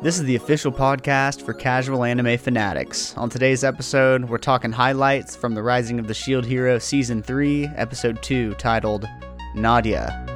This is the official podcast for casual anime fanatics. On today's episode, we're talking highlights from the Rising of the Shield Hero Season 3, Episode 2, titled Nadia.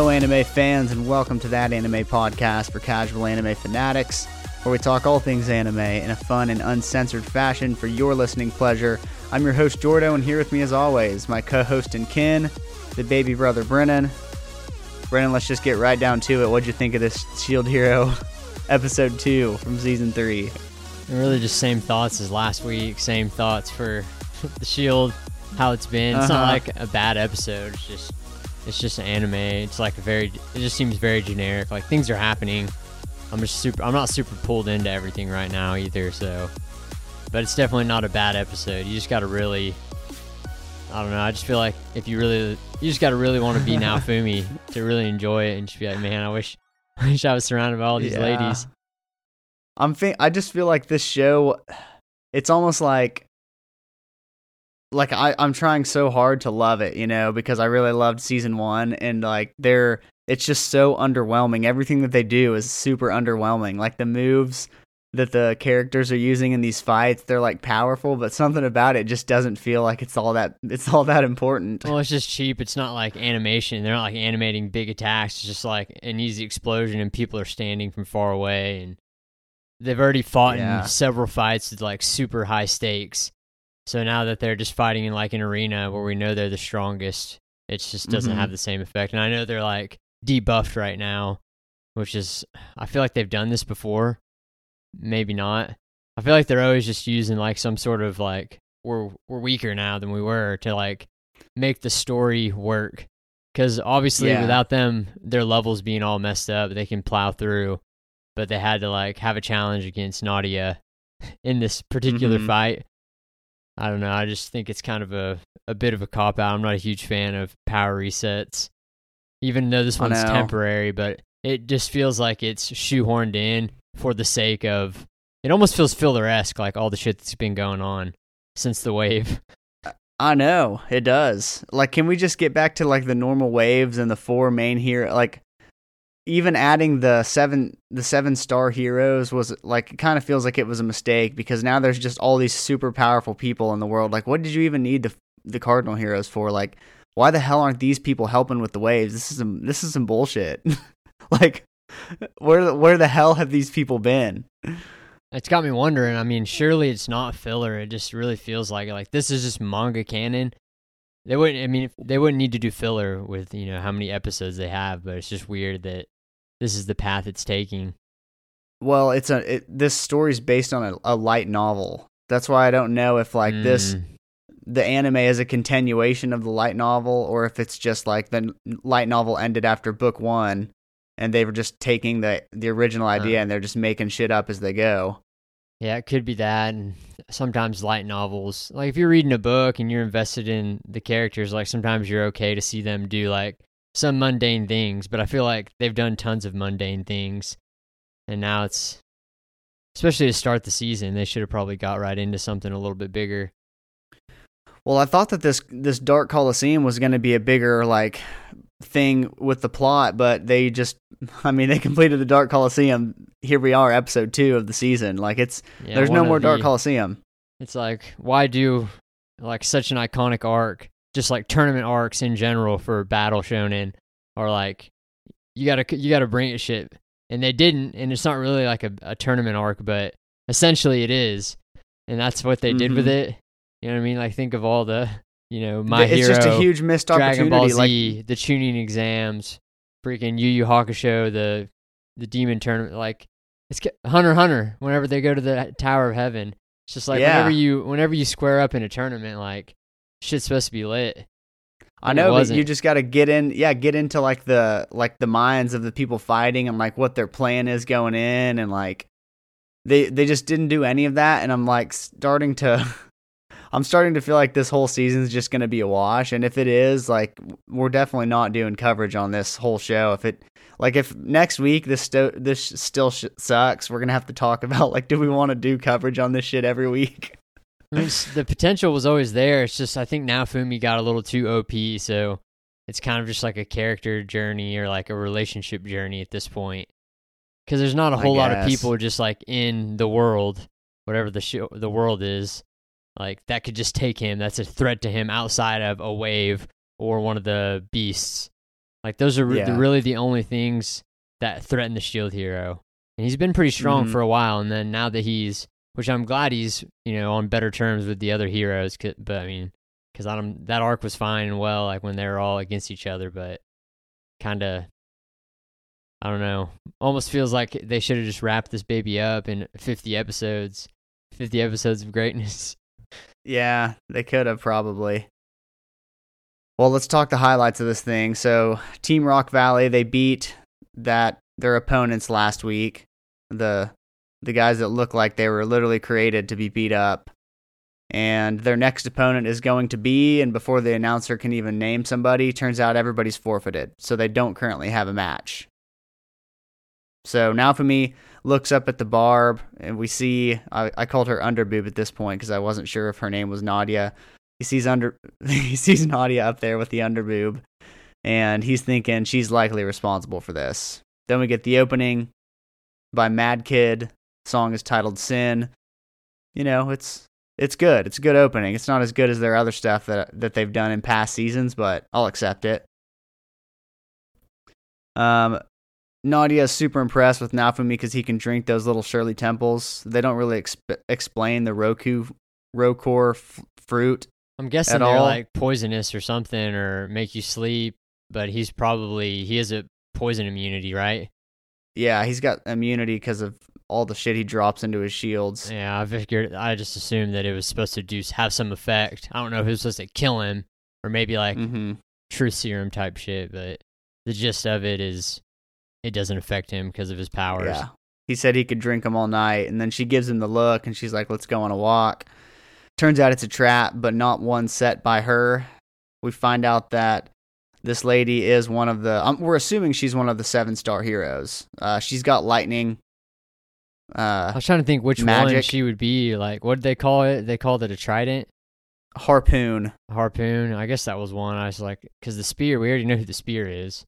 Hello, anime fans, and welcome to that anime podcast for casual anime fanatics, where we talk all things anime in a fun and uncensored fashion for your listening pleasure. I'm your host, Jordo, and here with me, as always, my co host and kin, the baby brother, Brennan. Brennan, let's just get right down to it. What'd you think of this Shield Hero episode 2 from season 3? Really, just same thoughts as last week. Same thoughts for the Shield, how it's been. It's Uh-huh. not like a bad episode. It's just, it's just an anime. It's like a very, it just seems very generic. Like things are happening. I'm just super. I'm not super pulled into everything right now either. So, but it's definitely not a bad episode. You just got to really, I don't know. I just feel like if you really, you just got to really want to be Naofumi to really enjoy it and just be like, man, I wish, I wish I was surrounded by all these Yeah. ladies. I'm think I just feel like this show it's almost like like I, I'm trying so hard to love it, you know, because I really loved season one and like they're it's just so underwhelming. Everything that they do is super underwhelming. Like the moves that the characters are using in these fights, they're like powerful, but something about it just doesn't feel like it's all that it's all that important. Well, it's just cheap. It's not like animation. They're not like animating big attacks. It's just like an easy explosion and people are standing from far away and they've already fought Yeah. in several fights with like super high stakes. So now that they're just fighting in like an arena where we know they're the strongest, it just doesn't Mhm. have the same effect. And I know they're like debuffed right now, which is I feel like they've done this before. Maybe not. I feel like they're always just using like some sort of like we're we're weaker now than we were to like make the story work. Because obviously, Yeah. without them, their levels being all messed up, they can plow through. But they had to like have a challenge against Nadia in this particular Mhm. fight. I don't know. I just think it's kind of a a bit of a cop out. I'm not a huge fan of power resets, even though this one's temporary. But it just feels like it's shoehorned in for the sake of. It almost feels filler esque, like all the shit that's been going on since the wave. I know it does. Like, can we just get back to like the normal waves and the four main here? Like, even adding the seven the seven star heroes was like it kind of feels like it was a mistake because now there's just all these super powerful people in the world. Like, what did you even need the the cardinal heroes for? Like, why the hell aren't these people helping with the waves? This is some this is some bullshit. like, where where the hell have these people been? It's got me wondering. I mean, surely it's not filler. It just really feels like. Like this is just manga canon. They wouldn't. I mean, they wouldn't need to do filler with you know how many episodes they have. But it's just weird that this is the path it's taking. Well, it's a it, this story's based on a, a light novel. That's why I don't know if like this Mm. the anime is a continuation of the light novel or if it's just like the light novel ended after book 1 and they were just taking the the original idea Huh. and they're just making shit up as they go. Yeah, it could be that. And sometimes light novels, like if you're reading a book and you're invested in the characters, like sometimes you're okay to see them do like some mundane things. But I feel like they've done tons of mundane things, and now it's especially to start the season, they should have probably got right into something a little bit bigger. Well, I thought that this this Dark Coliseum was going to be a bigger like thing with the plot, but they just I mean, they completed the Dark Coliseum. Here we are, episode 2 of the season. Like it's Yeah, there's no more Dark the- Coliseum. It's like why do like such an iconic arc, just like tournament arcs in general for Battle Shonen, or like you gotta you gotta bring it shit, and they didn't, and it's not really like a, a tournament arc, but essentially it is, and that's what they did with Mhm. it. You know what I mean? Like think of all the you know my it's hero, just a huge missed Dragon Ball Z, like the Chunin exams, freaking Yu Yu Hakusho, the the demon tournament, like it's Hunter Hunter. Whenever they go to the Tower of Heaven, it's just like Yeah. whenever you whenever you square up in a tournament, like shit's supposed to be lit. I know, but you just got to get in. Yeah, get into like the like the minds of the people fighting and like what their plan is going in, and like they they just didn't do any of that. And I'm like starting to, I'm starting to feel like this whole season is just going to be a wash. And if it is, like we're definitely not doing coverage on this whole show. If it like if next week this sto- this still sh- sucks, we're gonna have to talk about like do we want to do coverage on this shit every week? I mean, the potential was always there. It's just I think Naofumi got a little too OP, so it's kind of just like a character journey or like a relationship journey at this point. Because there's not a whole lot of people just like in the world, whatever the show, the world is, like that could just take him. That's a threat to him outside of a wave or one of the beasts. Like those are re- Yeah. really the only things that threaten the shield hero. And he's been pretty strong Mhm. for a while, and then now that he's which I'm glad he's you know on better terms with the other heroes. But I mean, because I don't that arc was fine and well, like when they were all against each other, but kind of I don't know. Almost feels like they should have just wrapped this baby up in 50 episodes, 50 episodes of greatness. Yeah, they could have probably. Well, let's talk the highlights of this thing. So, Team Rock Valley, they beat that their opponents last week. The the guys that look like they were literally created to be beat up. And their next opponent is going to be, and before the announcer can even name somebody, turns out everybody's forfeited. So they don't currently have a match. So Naofumi, looks up at the barb, and we see I, I called her underboob at this point because I wasn't sure if her name was Nadia. He sees under he sees Nadia up there with the underboob, and he's thinking she's likely responsible for this. Then we get the opening by MADKID. Song is titled "Sin." You know, it's it's good. It's a good opening. It's not as good as their other stuff that that they've done in past seasons, but I'll accept it. Um, Nadia is super impressed with Naofumi because he can drink those little Shirley Temples. They don't really exp- explain the Roku Rokor f- fruit. I'm guessing they're all? like poisonous or something or make you sleep, but he's probably he has a poison immunity, right? Yeah, he's got immunity because of all the shit he drops into his shields. Yeah, I figured I just assumed that it was supposed to do have some effect. I don't know if it was supposed to kill him or maybe like hmm truth serum type shit, but the gist of it is it doesn't affect him because of his powers. Yeah. He said he could drink them all night, and then she gives him the look, and she's like, "Let's go on a walk." Turns out it's a trap, but not one set by her. We find out that this lady is one of the. Um, we're assuming she's one of the seven star heroes. Uh, she's got lightning. I Uh, was trying to think which one she would be. Like, what did they call it? They called it a trident, harpoon. harpoon. I guess that was one. I was like, because the spear, we already know who the spear is.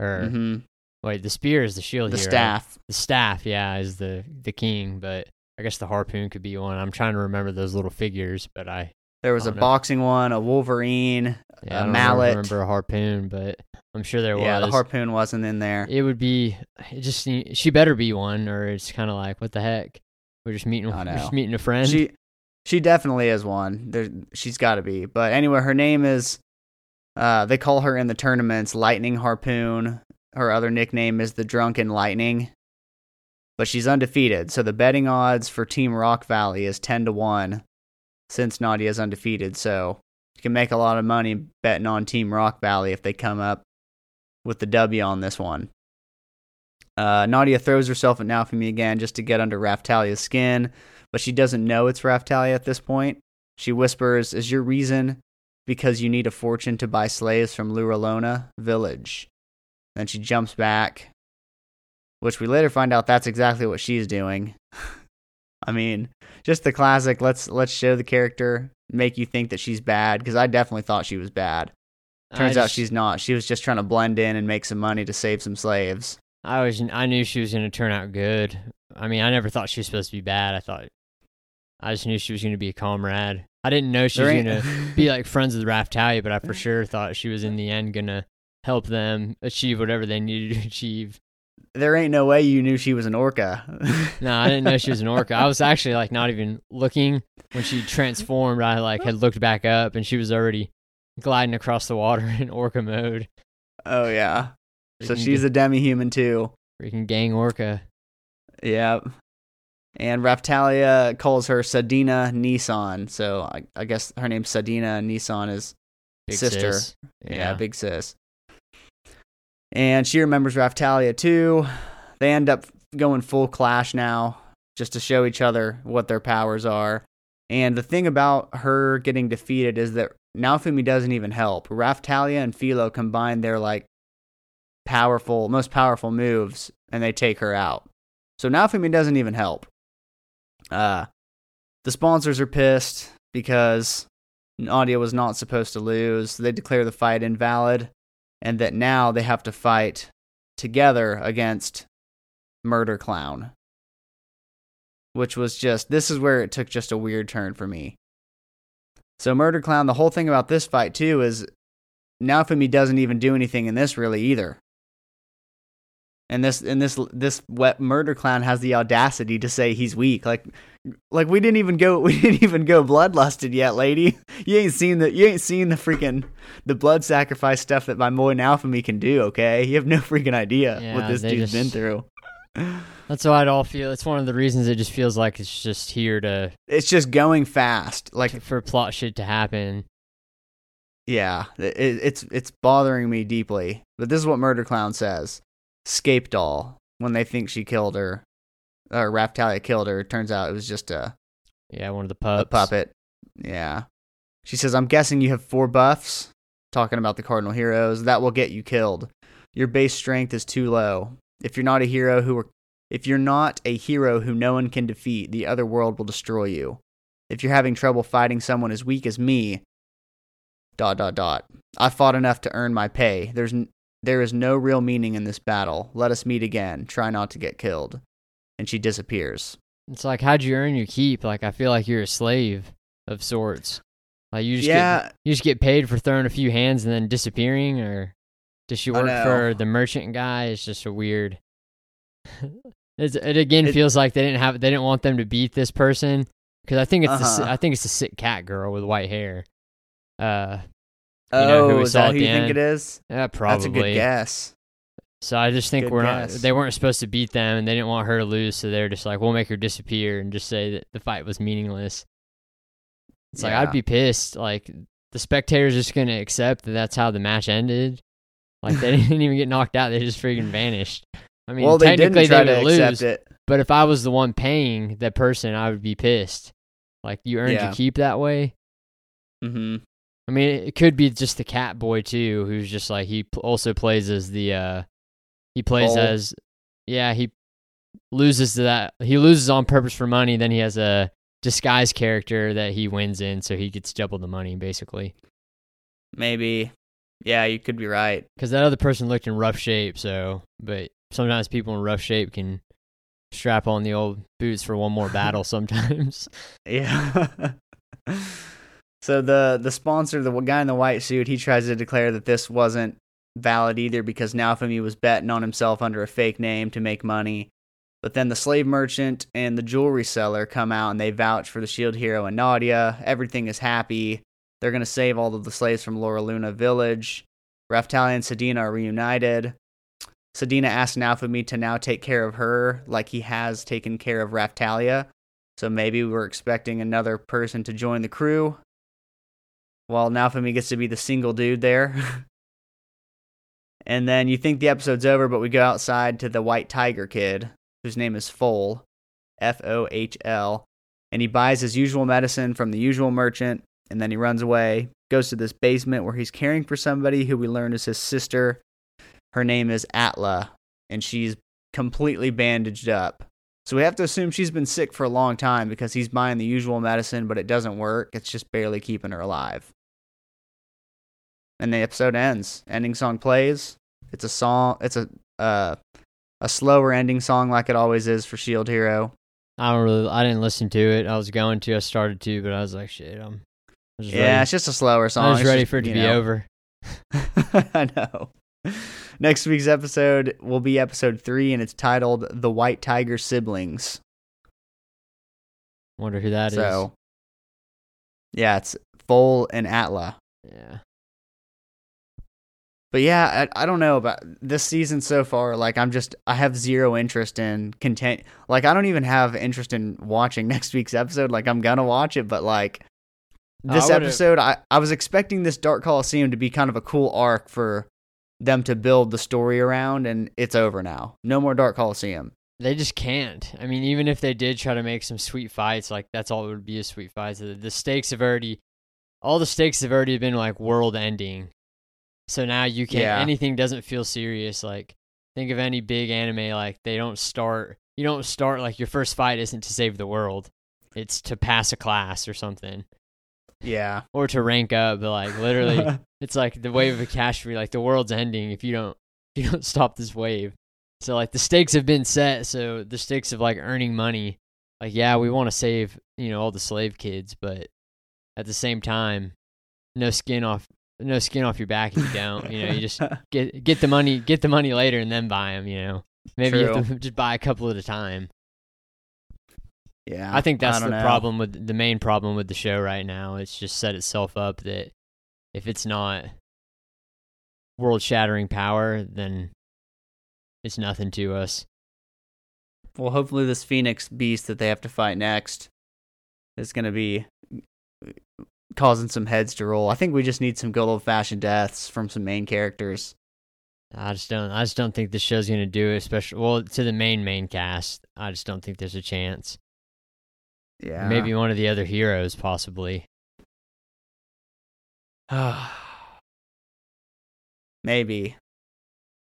Or hmm wait, the spear is the shield The hero. staff. The staff, yeah, is the the king. But I guess the harpoon could be one. I'm trying to remember those little figures, but I There was a no. boxing one, a Wolverine. yeah, A I don't mallet. remember a harpoon, but I'm sure there yeah, was. Yeah, the harpoon wasn't in there. it would be it just she better be one or it's kind of like what the heck we're just meeting I we're know. just meeting a friend She she definitely is one. There she's got to be. But anyway, her name is uh they call her in the tournaments Lightning Harpoon. Her other nickname is the Drunken Lightning. But she's undefeated. So the betting odds for Team Rock Valley is 10 to 1 since is undefeated. So you can make a lot of money betting on Team Rock Valley if they come up with the W on this one. Uh, Nadia throws herself at Naofumi again just to get under Raphtalia's skin but she doesn't know it's Raphtalia at this point. She whispers, Is your reason because you need a fortune to buy slaves from Lurolona village? Then she jumps back, which we later find out that's exactly what she's doing. I mean, just the classic let's let's show the character, make you think that she's bad, because I definitely thought she was bad. Turns out she's not. She was just trying to blend in and make some money to save some slaves. I was I knew she was going to turn out good I mean I never thought she was supposed to be bad I thought I just knew she was going to be a comrade I didn't know she was going to be like friends with Raphtalia but I for sure thought she was in the end going to help them achieve whatever they needed to achieve there ain't no way you knew she was an orca. No, I didn't know she was an orca. I was actually like not even looking when she transformed. I like had looked back up and she was already gliding across the water in orca mode. oh yeah. So she's a demi-human too. freaking gang orca. Yep. And Raphtalia calls her Sadeena Nee-san. So I, I guess her name's Sadeena Nee-san is Big sister. sis. Yeah. big sis. And she remembers Raphtalia too. They end up going full clash now, just to show each other what their powers are. And the thing about her getting defeated is that Naofumi doesn't even help. Raphtalia and Filo combine their like powerful, most powerful moves, and they take her out. So Naofumi doesn't even help. Uh, the sponsors are pissed because Nadia was not supposed to lose. They declare the fight invalid, and that now they have to fight together against Murder Clown. Which was just, this is where it took just a weird turn for me. So, Murder Clown, the whole thing about this fight, too, is now Naofumi doesn't even do anything in this really either. And this and this this wet murder clown has the audacity to say he's weak. Like like we didn't even go we didn't even go bloodlusted yet, lady. You ain't seen the you ain't seen the freaking the blood sacrifice stuff that my boy Naofumi can do, okay? You have no freaking idea Yeah, what this dude's been through. That's how I'd all feel. It's one of the reasons it just feels like it's just here to It's just going fast. Like for plot shit to happen. yeah, it, it's it's bothering me deeply. But this is what Murder Clown says. Scape doll when they think she killed her Uh, or Raphtalia killed her, it turns out it was just a Yeah, one of the a pups. puppet. Yeah. She says, I'm guessing you have four buffs. Talking about the Cardinal Heroes. That will get you killed. Your base strength is too low. If you're not a hero who are, if you're not a hero who no one can defeat, the other world will destroy you. If you're having trouble fighting someone as weak as me, dot dot dot. I fought enough to earn my pay. There's n- there is no real meaning in this battle. Let us meet again. Try not to get killed. And she disappears. It's like how'd you earn your keep? Like I feel like you're a slave of sorts. Like you just yeah, get you just get paid for throwing a few hands and then disappearing, or does she work for the merchant guy? It's just a weird. it's, it again It- feels like they didn't have they didn't want them to beat this person because I think it's the, Uh-huh. I think it's the sick cat girl with white hair. Uh, oh, you know who we is that who the you think it is? yeah, probably. That's a good guess. So I just think Good we're guess. not. They weren't supposed to beat them, and they didn't want her to lose. So they're just like, we'll make her disappear and just say that the fight was meaningless. It's like I'd be pissed. Like the spectators just gonna accept that that's how the match ended. Like they didn't even get knocked out; they just freaking vanished. I mean, well, they didn't technically they to would lose, it. but if I was the one paying that person, I would be pissed. Like you earned Yeah. your keep that way. hmm I mean, it could be just the cat boy too, who's just like he also plays as the uh he plays Bull. as yeah, he loses to that. He loses on purpose for money, then he has a disguise character that he wins in so he gets double the money basically. Maybe. Yeah, you could be right. Cuz that other person looked in rough shape, so but sometimes people in rough shape can strap on the old boots for one more battle sometimes. Yeah. so the the sponsor, the guy in the white suit, he tries to declare that this wasn't valid either because Naofumi was betting on himself under a fake name to make money. But then the slave merchant and the jewelry seller come out and they vouch for the shield hero and Nadia. Everything is happy. They're going to save all of the slaves from Lurolona village. Raphtalia and Sadeena are reunited. Sadeena asks Naofumi to now take care of her like he has taken care of Raphtalia. So maybe we're expecting another person to join the crew. While Naofumi gets to be the single dude there. and then you think the episode's over, but we go outside to the White Tiger Kid, whose name is Fohl, F O H L. And he buys his usual medicine from the usual merchant, and then he runs away, goes to this basement where he's caring for somebody who we learn is his sister. Her name is Atla, and she's completely bandaged up. So we have to assume she's been sick for a long time because he's buying the usual medicine, but it doesn't work. It's just barely keeping her alive. And the episode ends. Ending song plays. It's a song. It's a uh, a slower ending song, like it always is for Shield Hero. I don't really I didn't listen to it. I was going to, I started to, but I was like, shit, I'm Yeah, ready. it's just a slower song. I was It's ready just, for it to be know. over. I know. Next week's episode will be episode three, and it's titled "The White Tiger Siblings." Wonder who that is. so, yeah, it's Fohl and Atla. Yeah. But yeah, I, I don't know about this season so far. Like, I'm just, I have zero interest in content. Like, I don't even have interest in watching next week's episode. Like, I'm gonna watch it, but like, this I episode, I, I was expecting this Dark Coliseum to be kind of a cool arc for them to build the story around, and it's over now. No more Dark Coliseum. They just can't. I mean, even if they did try to make some sweet fights, like that's all it would be is sweet fights. The, the stakes have already, all the stakes have already been like world ending. So now you can't. Yeah. Anything doesn't feel serious. Like think of any big anime. Like they don't start. You don't start like your first fight isn't to save the world. It's to pass a class or something, Yeah. or to rank up. But like literally, it's like the wave of catastrophe. Like the world's ending if you don't if you don't stop this wave. So like the stakes have been set. So the stakes of like earning money. Like yeah, we want to save you know all the slave kids, but at the same time, no skin off no skin off your back if you don't. You know, you just get get the money get the money later and then buy them. You know, maybe you have to just buy a couple at a time. yeah. I think that's don't the know. problem with the main problem with the show right now. It's just set itself up that if it's not world shattering power, then it's nothing to us. Well, hopefully, this Phoenix beast that they have to fight next is going to be causing some heads to roll. I think we just need some good old fashioned deaths from some main characters. I just don't. I just don't think the show's gonna do it. Especially well to the main main cast. I just don't think there's a chance. Yeah. Maybe one of the other heroes, possibly. Maybe.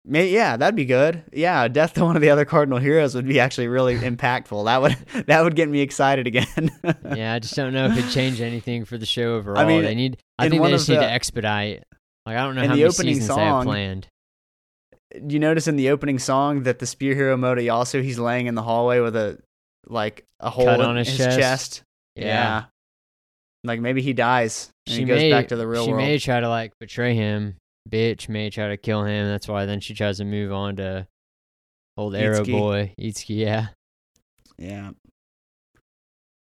May yeah, that'd be good. Yeah, death to one of the other Cardinal heroes would be actually really impactful. That would that would get me excited again. yeah, I just don't know if it changed anything for the show overall. I mean, they need. I think they just need the- to expedite. Like I don't know how the many opening seasons they have song, planned. Do you notice in the opening song that the spear hero Motoyasu he's laying in the hallway with a like a hole Cut in on his his chest? chest? Yeah. Like maybe he dies and She he goes may back to the real she world. She may try to like betray him. Bitch may try to kill him. That's why then she tries to move on to old Arrow Itsuki. boy Itsuki. Yeah. Yeah.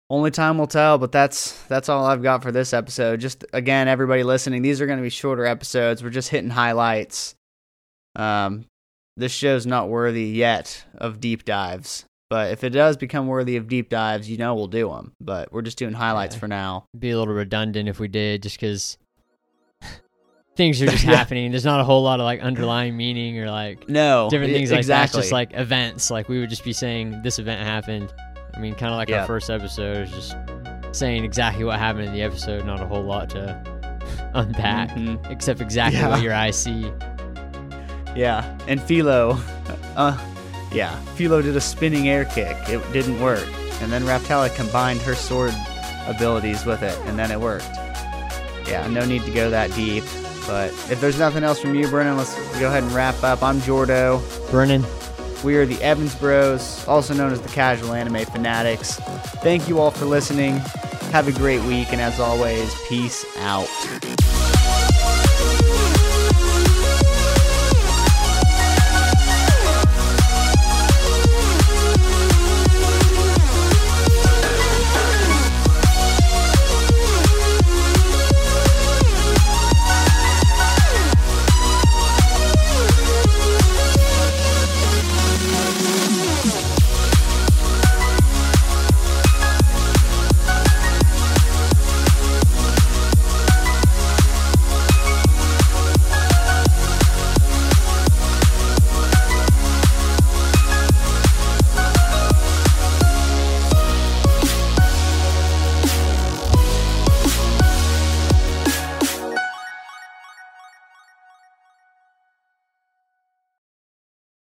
Only time will tell, but that's that's all I've got for this episode. Just again, everybody listening, these are going to be shorter episodes. We're just hitting highlights. Um, this show's not worthy yet of deep dives, but if it does become worthy of deep dives, you know we'll do them. But we're just doing highlights Yeah. for now. be a little redundant if we did, just because things are just Yeah. happening. There's not a whole lot of like underlying meaning or like No, different things like exactly. that. Just like events. Like we would just be saying this event happened. I mean, kind of like Yeah. our first episode is just saying exactly what happened in the episode. Not a whole lot to unpack, Mhm. except exactly Yeah. what your eyes see. Yeah, and Filo, uh, yeah, Filo did a spinning air kick. It didn't work, and then Raphtalia combined her sword abilities with it, and then it worked. Yeah, no need to go that deep. But if there's nothing else from you, Brennan, let's go ahead and wrap up. I'm Jordo. Brennan, We are the Evans Bros, also known as the Casual Anime Fanatics. Thank you all for listening. Have a great week, and as always, peace out.